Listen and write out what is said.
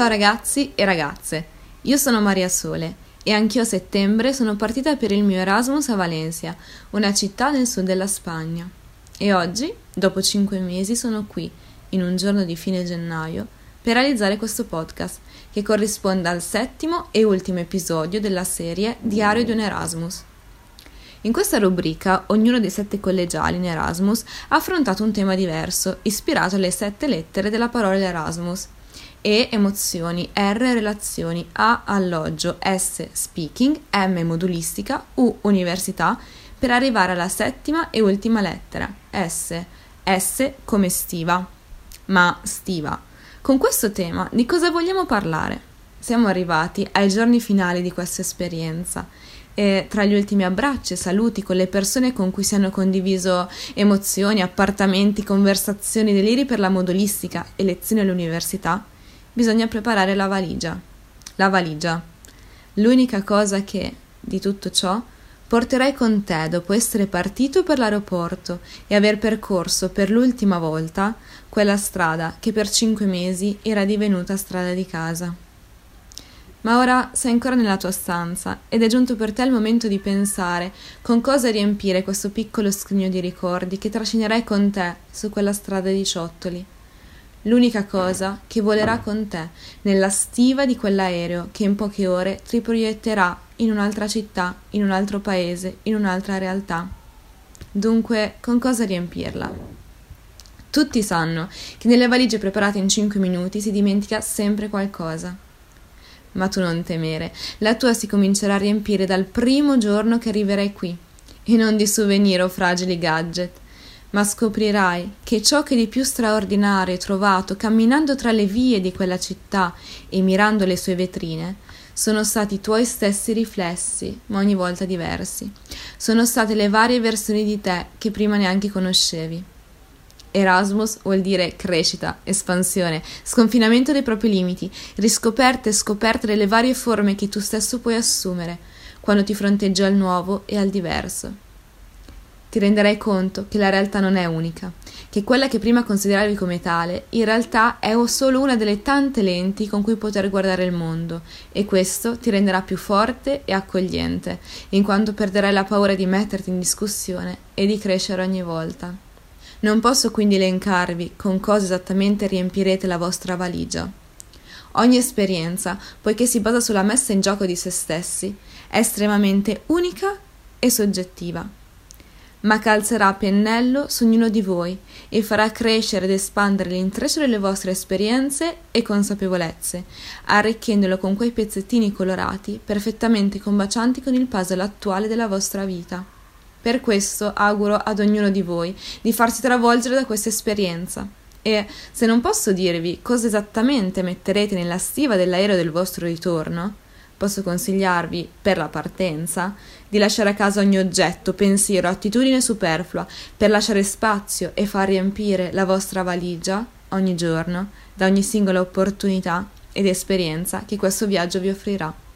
Ciao ragazzi e ragazze, io sono Maria Sole e anch'io a settembre sono partita per il mio Erasmus a Valencia, una città nel sud della Spagna. E oggi, dopo cinque mesi, sono qui, in un giorno di fine gennaio, per realizzare questo podcast, che corrisponde al settimo e ultimo episodio della serie Diario di un Erasmus. In questa rubrica ognuno dei sette collegiali in Erasmus ha affrontato un tema diverso, ispirato alle sette lettere della parola Erasmus. E emozioni, R relazioni, A alloggio, S speaking, M modulistica, U università, per arrivare alla settima e ultima lettera, S. S come stiva. Ma stiva. Con questo tema di cosa vogliamo parlare? Siamo arrivati ai giorni finali di questa esperienza e tra gli ultimi abbracci e saluti con le persone con cui si hanno condiviso emozioni, appartamenti, conversazioni, deliri per la modulistica e lezioni all'università, bisogna preparare la valigia. La valigia. L'unica cosa che, di tutto ciò, porterai con te dopo essere partito per l'aeroporto e aver percorso per l'ultima volta quella strada che per cinque mesi era divenuta strada di casa. Ma ora sei ancora nella tua stanza ed è giunto per te il momento di pensare con cosa riempire questo piccolo scrigno di ricordi che trascinerai con te su quella strada di ciottoli. L'unica cosa che volerà con te nella stiva di quell'aereo che in poche ore ti proietterà in un'altra città, in un altro paese, in un'altra realtà. Dunque, con cosa riempirla? Tutti sanno che nelle valigie preparate in 5 minuti si dimentica sempre qualcosa. Ma tu non temere, la tua si comincerà a riempire dal primo giorno che arriverai qui, e non di souvenir o fragili gadget, ma scoprirai che ciò che di più straordinario hai trovato camminando tra le vie di quella città e mirando le sue vetrine sono stati i tuoi stessi riflessi, ma ogni volta diversi. Sono state le varie versioni di te che prima neanche conoscevi. Erasmus vuol dire crescita, espansione, sconfinamento dei propri limiti, riscoperte e scoperte delle varie forme che tu stesso puoi assumere quando ti fronteggi al nuovo e al diverso. Ti renderai conto che la realtà non è unica, che quella che prima consideravi come tale in realtà è solo una delle tante lenti con cui poter guardare il mondo e questo ti renderà più forte e accogliente, in quanto perderai la paura di metterti in discussione e di crescere ogni volta. Non posso quindi elencarvi con cosa esattamente riempirete la vostra valigia. Ogni esperienza, poiché si basa sulla messa in gioco di se stessi, è estremamente unica e soggettiva. Ma calzerà a pennello su ognuno di voi e farà crescere ed espandere l'intreccio delle vostre esperienze e consapevolezze, arricchendolo con quei pezzettini colorati perfettamente combacianti con il puzzle attuale della vostra vita. Per questo auguro ad ognuno di voi di farsi travolgere da questa esperienza. E se non posso dirvi cosa esattamente metterete nella stiva dell'aereo del vostro ritorno, posso consigliarvi, per la partenza, di lasciare a casa ogni oggetto, pensiero, attitudine superflua, per lasciare spazio e far riempire la vostra valigia ogni giorno da ogni singola opportunità ed esperienza che questo viaggio vi offrirà.